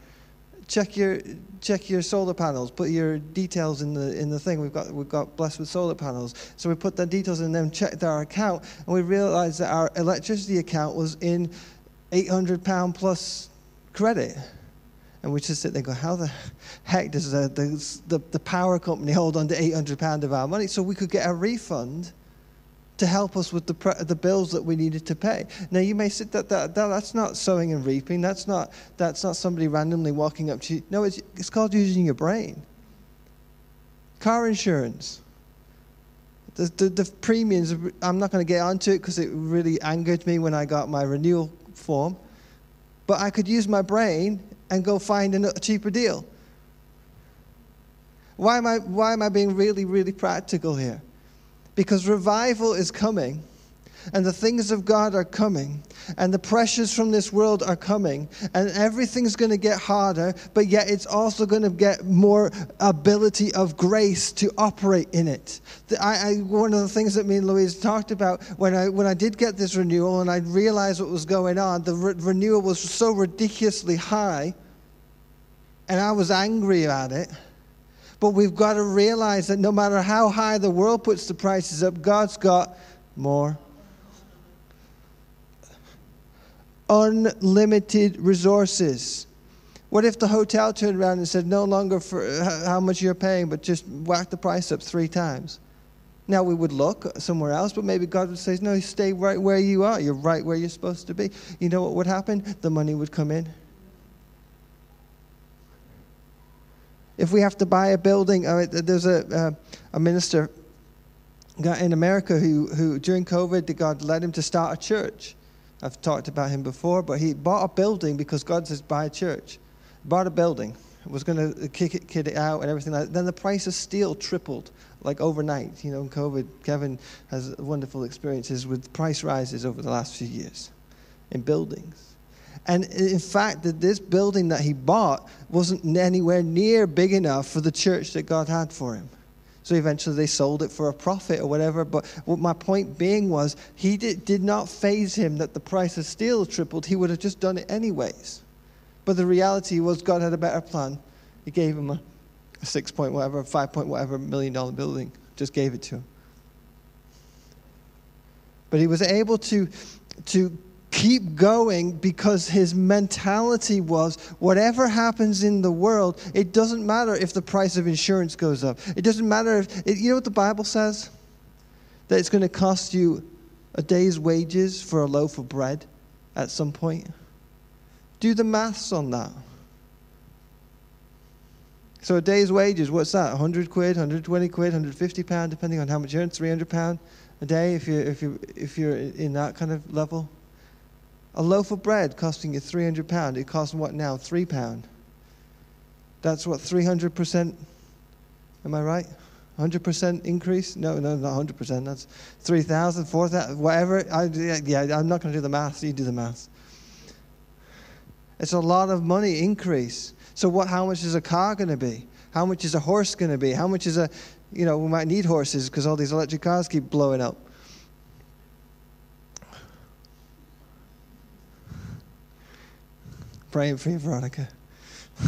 Check your, check your solar panels. Put your details in the, in the thing. We've got, we've got blessed with solar panels. So we put the details in them, checked our account, and we realized that our electricity account was in 800 pound plus credit. And we just sit there and go, how the heck does the, the, the power company hold on to £800 of our money? So we could get a refund to help us with the, the bills that we needed to pay. Now, you may say that, that, that that's not sowing and reaping. That's not, that's not somebody randomly walking up to you. No, it's, it's called using your brain. Car insurance. The, the, the premiums, I'm not going to get onto it because it really angered me when I got my renewal form. But I could use my brain and go find a cheaper deal. Why am I, why am I being really, really practical here? Because revival is coming, and the things of God are coming, and the pressures from this world are coming, and everything's going to get harder, but yet it's also going to get more ability of grace to operate in it. I, I, one of the things that me and Louise talked about when I, when I did get this renewal and I realized what was going on, the re- renewal was so ridiculously high, and I was angry at it but we've got to realize that no matter how high the world puts the prices up, God's got more. Unlimited resources. What if the hotel turned around and said, no longer for how much you're paying, but just whack the price up three times? Now we would look somewhere else, but maybe God would say, no, stay right where you are. You're right where you're supposed to be. You know what would happen? The money would come in. If we have to buy a building, there's a, uh, a minister in America who, who, during COVID, God led him to start a church. I've talked about him before, but he bought a building because God says buy a church. Bought a building, was going to kick it, it out and everything like that. Then the price of steel tripled, like overnight. You know, in COVID, Kevin has wonderful experiences with price rises over the last few years in buildings. And in fact, that this building that he bought wasn't anywhere near big enough for the church that God had for him. So eventually they sold it for a profit or whatever. But what my point being was, he did, did not faze him that the price of steel tripled. He would have just done it anyways. But the reality was, God had a better plan. He gave him a, a six point whatever, five point whatever million dollar building. Just gave it to him. But he was able to, to keep going because his mentality was whatever happens in the world, it doesn't matter if the price of insurance goes up. It doesn't matter if, it, you know what the Bible says? That it's going to cost you a day's wages for a loaf of bread at some point. Do the maths on that. So a day's wages, what's that? 100 quid, 120 quid, 150 pound, depending on how much you earn, 300 pound a day if you're, if you if you're in that kind of level. A loaf of bread costing you 300 pound, it costs what now? 3 pound. That's what 300%, am I right? 100% increase? No, no, not 100%. That's 3,000, 4,000, whatever. I, yeah, I'm not going to do the math. You do the math. It's a lot of money increase. So what, how much is a car going to be? How much is a horse going to be? How much is a, you know, we might need horses because all these electric cars keep blowing up. Praying for you, Veronica.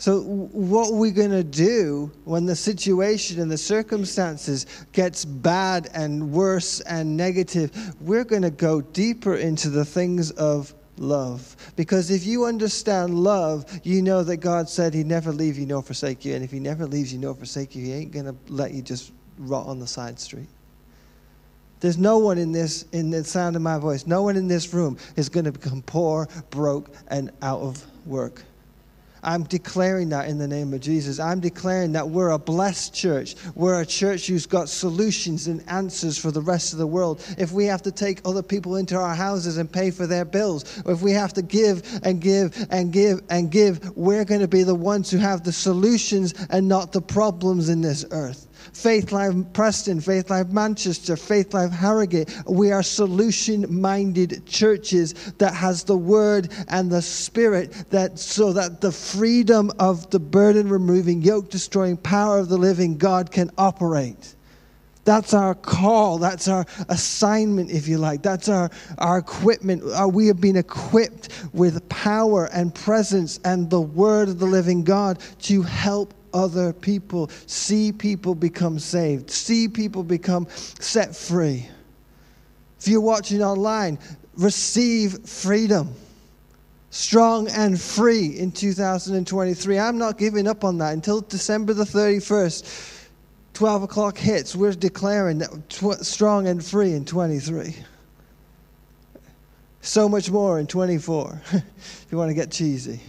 So, what are we going to do when the situation and the circumstances gets bad and worse and negative? We're going to go deeper into the things of love. Because if you understand love, you know that God said He'd never leave you nor forsake you. And if He never leaves you nor forsake you, He ain't going to let you just rot on the side street. There's no one in this, in the sound of my voice, no one in this room is going to become poor, broke, and out of work. I'm declaring that in the name of Jesus. I'm declaring that we're a blessed church. We're a church who's got solutions and answers for the rest of the world. If we have to take other people into our houses and pay for their bills, if we have to give and give and give and give, we're going to be the ones who have the solutions and not the problems in this earth. Faith Life Preston, Faith Life Manchester, Faith Life Harrogate. We are solution-minded churches that has the word and the spirit that so that the freedom of the burden removing, yoke destroying power of the living God can operate. That's our call. That's our assignment, if you like. That's our, our equipment. Uh, we have been equipped with power and presence and the word of the living God to help other people, see people become saved, see people become set free. If you're watching online, receive freedom. Strong and free in 2023. I'm not giving up on that until December the 31st. 12 o'clock hits, we're declaring that tw- strong and free in 23. So much more in 24, if you want to get cheesy.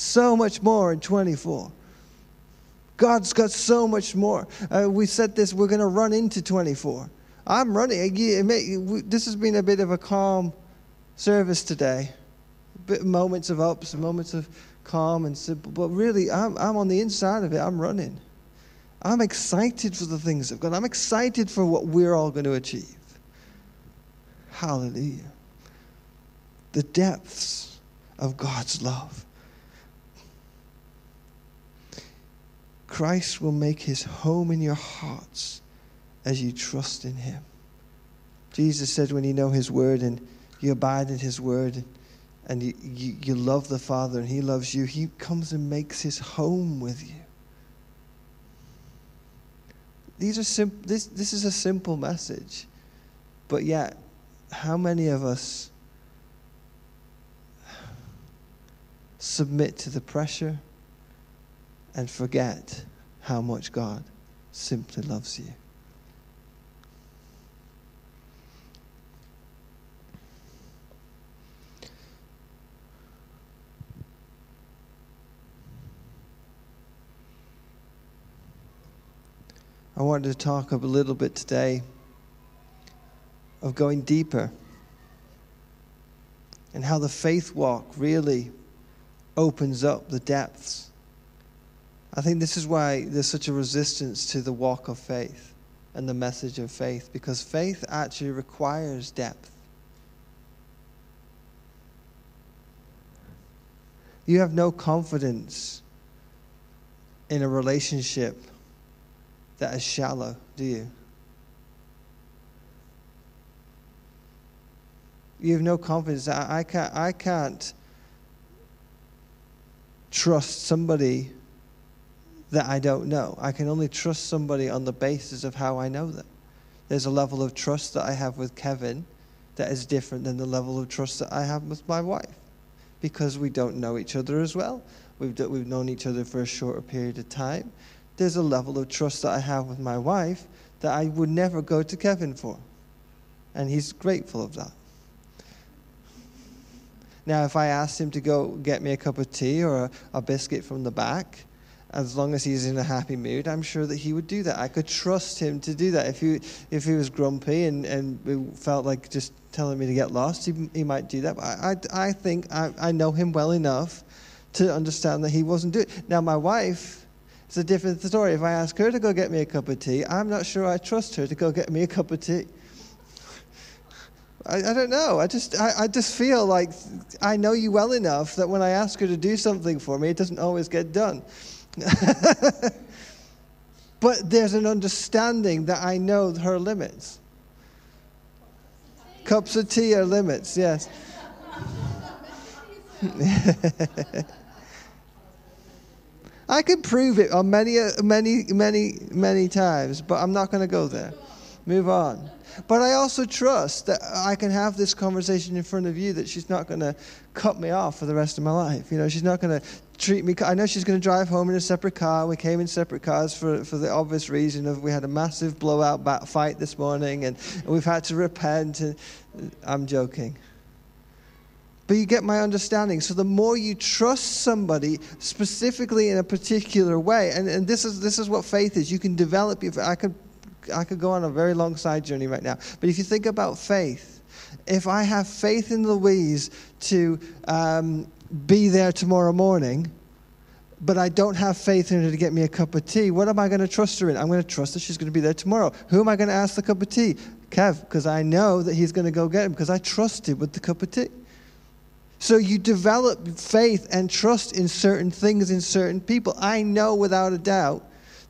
So much more in 24. God's got so much more. Uh, we said this, we're going to run into 24. I'm running. This has been a bit of a calm service today. Moments of ups, moments of calm and simple. But really, I'm, I'm on the inside of it. I'm running. I'm excited for the things of God. I'm excited for what we're all going to achieve. Hallelujah. The depths of God's love. Christ will make his home in your hearts as you trust in him. Jesus said, when you know his word and you abide in his word and you, you, you love the Father and he loves you, he comes and makes his home with you. These are sim- this, this is a simple message, but yet, how many of us submit to the pressure? And forget how much God simply loves you. I wanted to talk a little bit today of going deeper and how the faith walk really opens up the depths I think this is why there's such a resistance to the walk of faith and the message of faith, because faith actually requires depth. You have no confidence in a relationship that is shallow, do you? You have no confidence. I, I can't, I can't trust somebody that I don't know. I can only trust somebody on the basis of how I know them. There's a level of trust that I have with Kevin that is different than the level of trust that I have with my wife because we don't know each other as well. We've, we've known each other for a shorter period of time. There's a level of trust that I have with my wife that I would never go to Kevin for. And he's grateful of that. Now, if I asked him to go get me a cup of tea or a, a biscuit from the back, as long as he's in a happy mood, I'm sure that he would do that. I could trust him to do that. If he, if he was grumpy and, and felt like just telling me to get lost, he, he might do that. But I, I, I think I, I know him well enough to understand that he wasn't doing it. Now, my wife, it's a different story. If I ask her to go get me a cup of tea, I'm not sure I trust her to go get me a cup of tea. I, I don't know. I just, I, I just feel like I know you well enough that when I ask her to do something for me, it doesn't always get done. but there's an understanding that I know her limits. Cups of tea are limits, yes. I could prove it on many, many, many, many times, but I'm not going to go there. Move on. But I also trust that I can have this conversation in front of you that she's not going to cut me off for the rest of my life. You know, she's not going to treat me. I know she's going to drive home in a separate car. We came in separate cars for, for the obvious reason of we had a massive blowout bat fight this morning and, and we've had to repent. And, I'm joking. But you get my understanding. So the more you trust somebody specifically in a particular way, and, and this is this is what faith is. You can develop your I could I could go on a very long side journey right now. But if you think about faith, if I have faith in Louise to um, be there tomorrow morning, but I don't have faith in her to get me a cup of tea, what am I going to trust her in? I'm going to trust that she's going to be there tomorrow. Who am I going to ask the cup of tea? Kev, because I know that he's going to go get him because I trusted with the cup of tea. So you develop faith and trust in certain things in certain people. I know without a doubt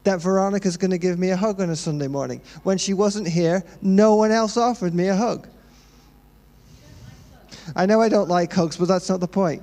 that Veronica's going to give me a hug on a Sunday morning. When she wasn't here, no one else offered me a hug. I know I don't like hugs, but that's not the point.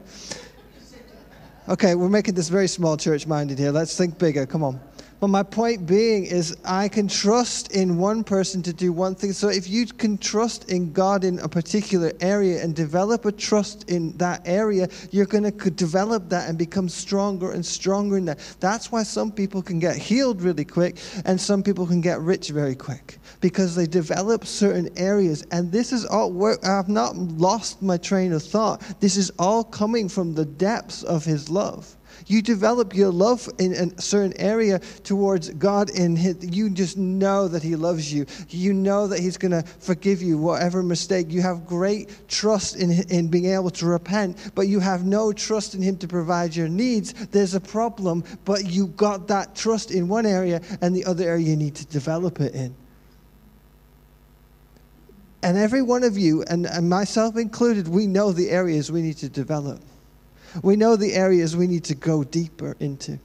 Okay, we're making this very small church minded here. Let's think bigger. Come on. But my point being is, I can trust in one person to do one thing. So if you can trust in God in a particular area and develop a trust in that area, you're going to develop that and become stronger and stronger in that. That's why some people can get healed really quick and some people can get rich very quick because they develop certain areas. And this is all, work. I've not lost my train of thought. This is all coming from the depths of His love. You develop your love in a certain area towards God, and you just know that He loves you. You know that He's going to forgive you whatever mistake. You have great trust in, in being able to repent, but you have no trust in Him to provide your needs. There's a problem, but you got that trust in one area, and the other area you need to develop it in. And every one of you, and, and myself included, we know the areas we need to develop. We know the areas we need to go deeper into.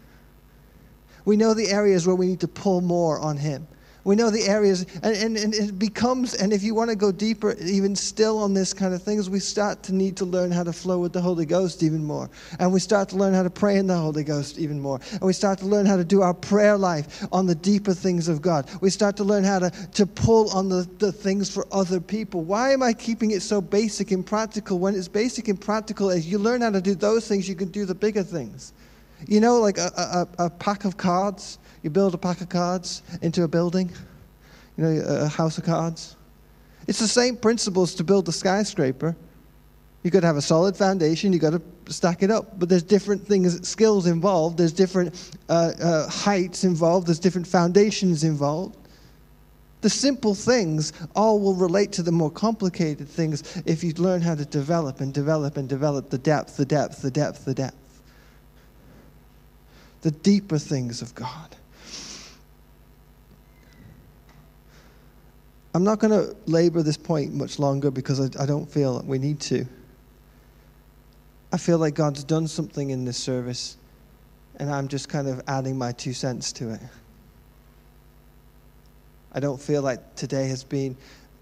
We know the areas where we need to pull more on Him. We know the areas, and, and, and it becomes, and if you want to go deeper, even still on this kind of things, we start to need to learn how to flow with the Holy Ghost even more. And we start to learn how to pray in the Holy Ghost even more. And we start to learn how to do our prayer life on the deeper things of God. We start to learn how to, to pull on the, the things for other people. Why am I keeping it so basic and practical? When it's basic and practical, as you learn how to do those things, you can do the bigger things. You know, like a, a, a pack of cards you build a pack of cards into a building, you know, a house of cards. It's the same principles to build a skyscraper. You've got to have a solid foundation, you've got to stack it up. But there's different things, skills involved, there's different uh, uh, heights involved, there's different foundations involved. The simple things all will relate to the more complicated things if you learn how to develop and develop and develop the depth, the depth, the depth, the depth. The deeper things of God. I'm not going to labor this point much longer because I, I don't feel we need to. I feel like God's done something in this service, and I'm just kind of adding my two cents to it. I don't feel like today has been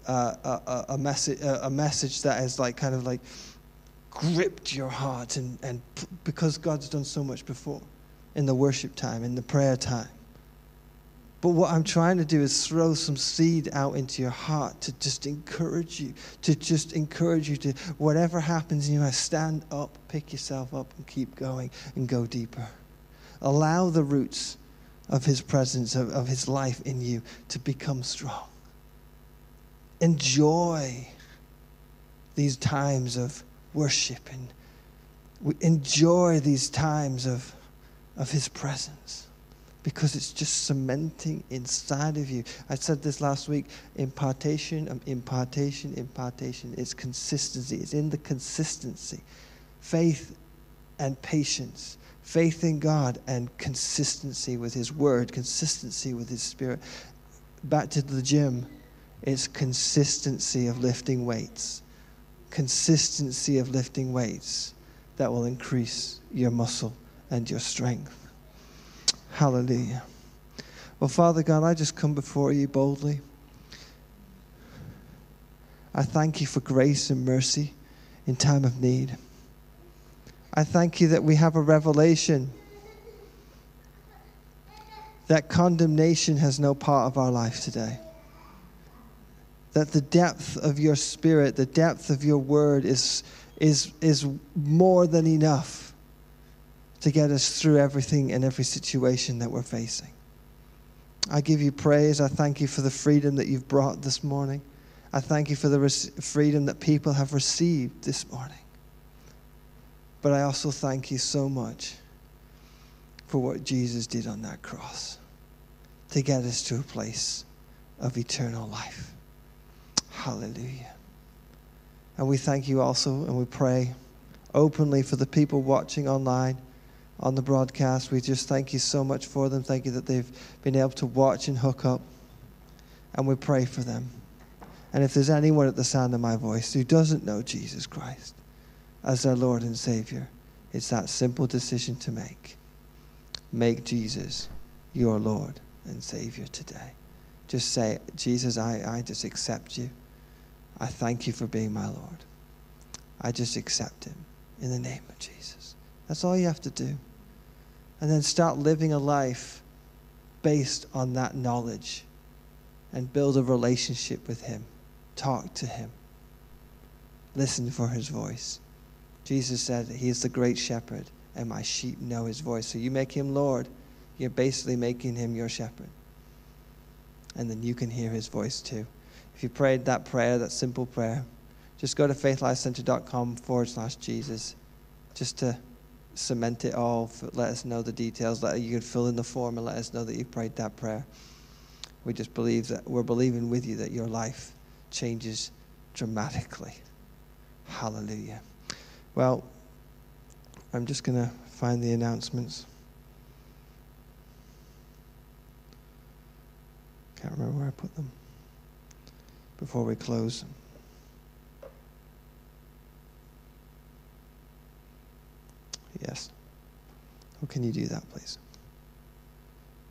uh, a, a, message, a message that has like kind of like gripped your heart, and, and because God's done so much before in the worship time, in the prayer time. But what I'm trying to do is throw some seed out into your heart to just encourage you, to just encourage you to whatever happens in you, stand up, pick yourself up, and keep going and go deeper. Allow the roots of His presence, of, of His life in you to become strong. Enjoy these times of worship and enjoy these times of, of His presence because it's just cementing inside of you. I said this last week impartation, um, impartation, impartation. It's consistency, it's in the consistency. Faith and patience. Faith in God and consistency with His Word, consistency with His Spirit. Back to the gym, it's consistency of lifting weights. Consistency of lifting weights that will increase your muscle and your strength. Hallelujah. Well, Father God, I just come before you boldly. I thank you for grace and mercy in time of need. I thank you that we have a revelation that condemnation has no part of our life today. That the depth of your spirit, the depth of your word is, is, is more than enough to get us through everything and every situation that we're facing. I give you praise. I thank you for the freedom that you've brought this morning. I thank you for the res- freedom that people have received this morning. But I also thank you so much for what Jesus did on that cross to get us to a place of eternal life. Hallelujah. And we thank you also and we pray openly for the people watching online on the broadcast. We just thank you so much for them. Thank you that they've been able to watch and hook up. And we pray for them. And if there's anyone at the sound of my voice who doesn't know Jesus Christ as their Lord and Savior, it's that simple decision to make. Make Jesus your Lord and Savior today. Just say, Jesus, I, I just accept you. I thank you for being my Lord. I just accept him in the name of Jesus. That's all you have to do. And then start living a life based on that knowledge and build a relationship with him. Talk to him. Listen for his voice. Jesus said he is the great shepherd and my sheep know his voice. So you make him Lord, you're basically making him your shepherd. And then you can hear his voice too. If you prayed that prayer, that simple prayer, just go to faithlifecenter.com forward slash Jesus just to cement it all. Let us know the details. Let, you can fill in the form and let us know that you prayed that prayer. We just believe that we're believing with you that your life changes dramatically. Hallelujah. Well, I'm just going to find the announcements. Can't remember where I put them before we close. Yes. Can you do that, please?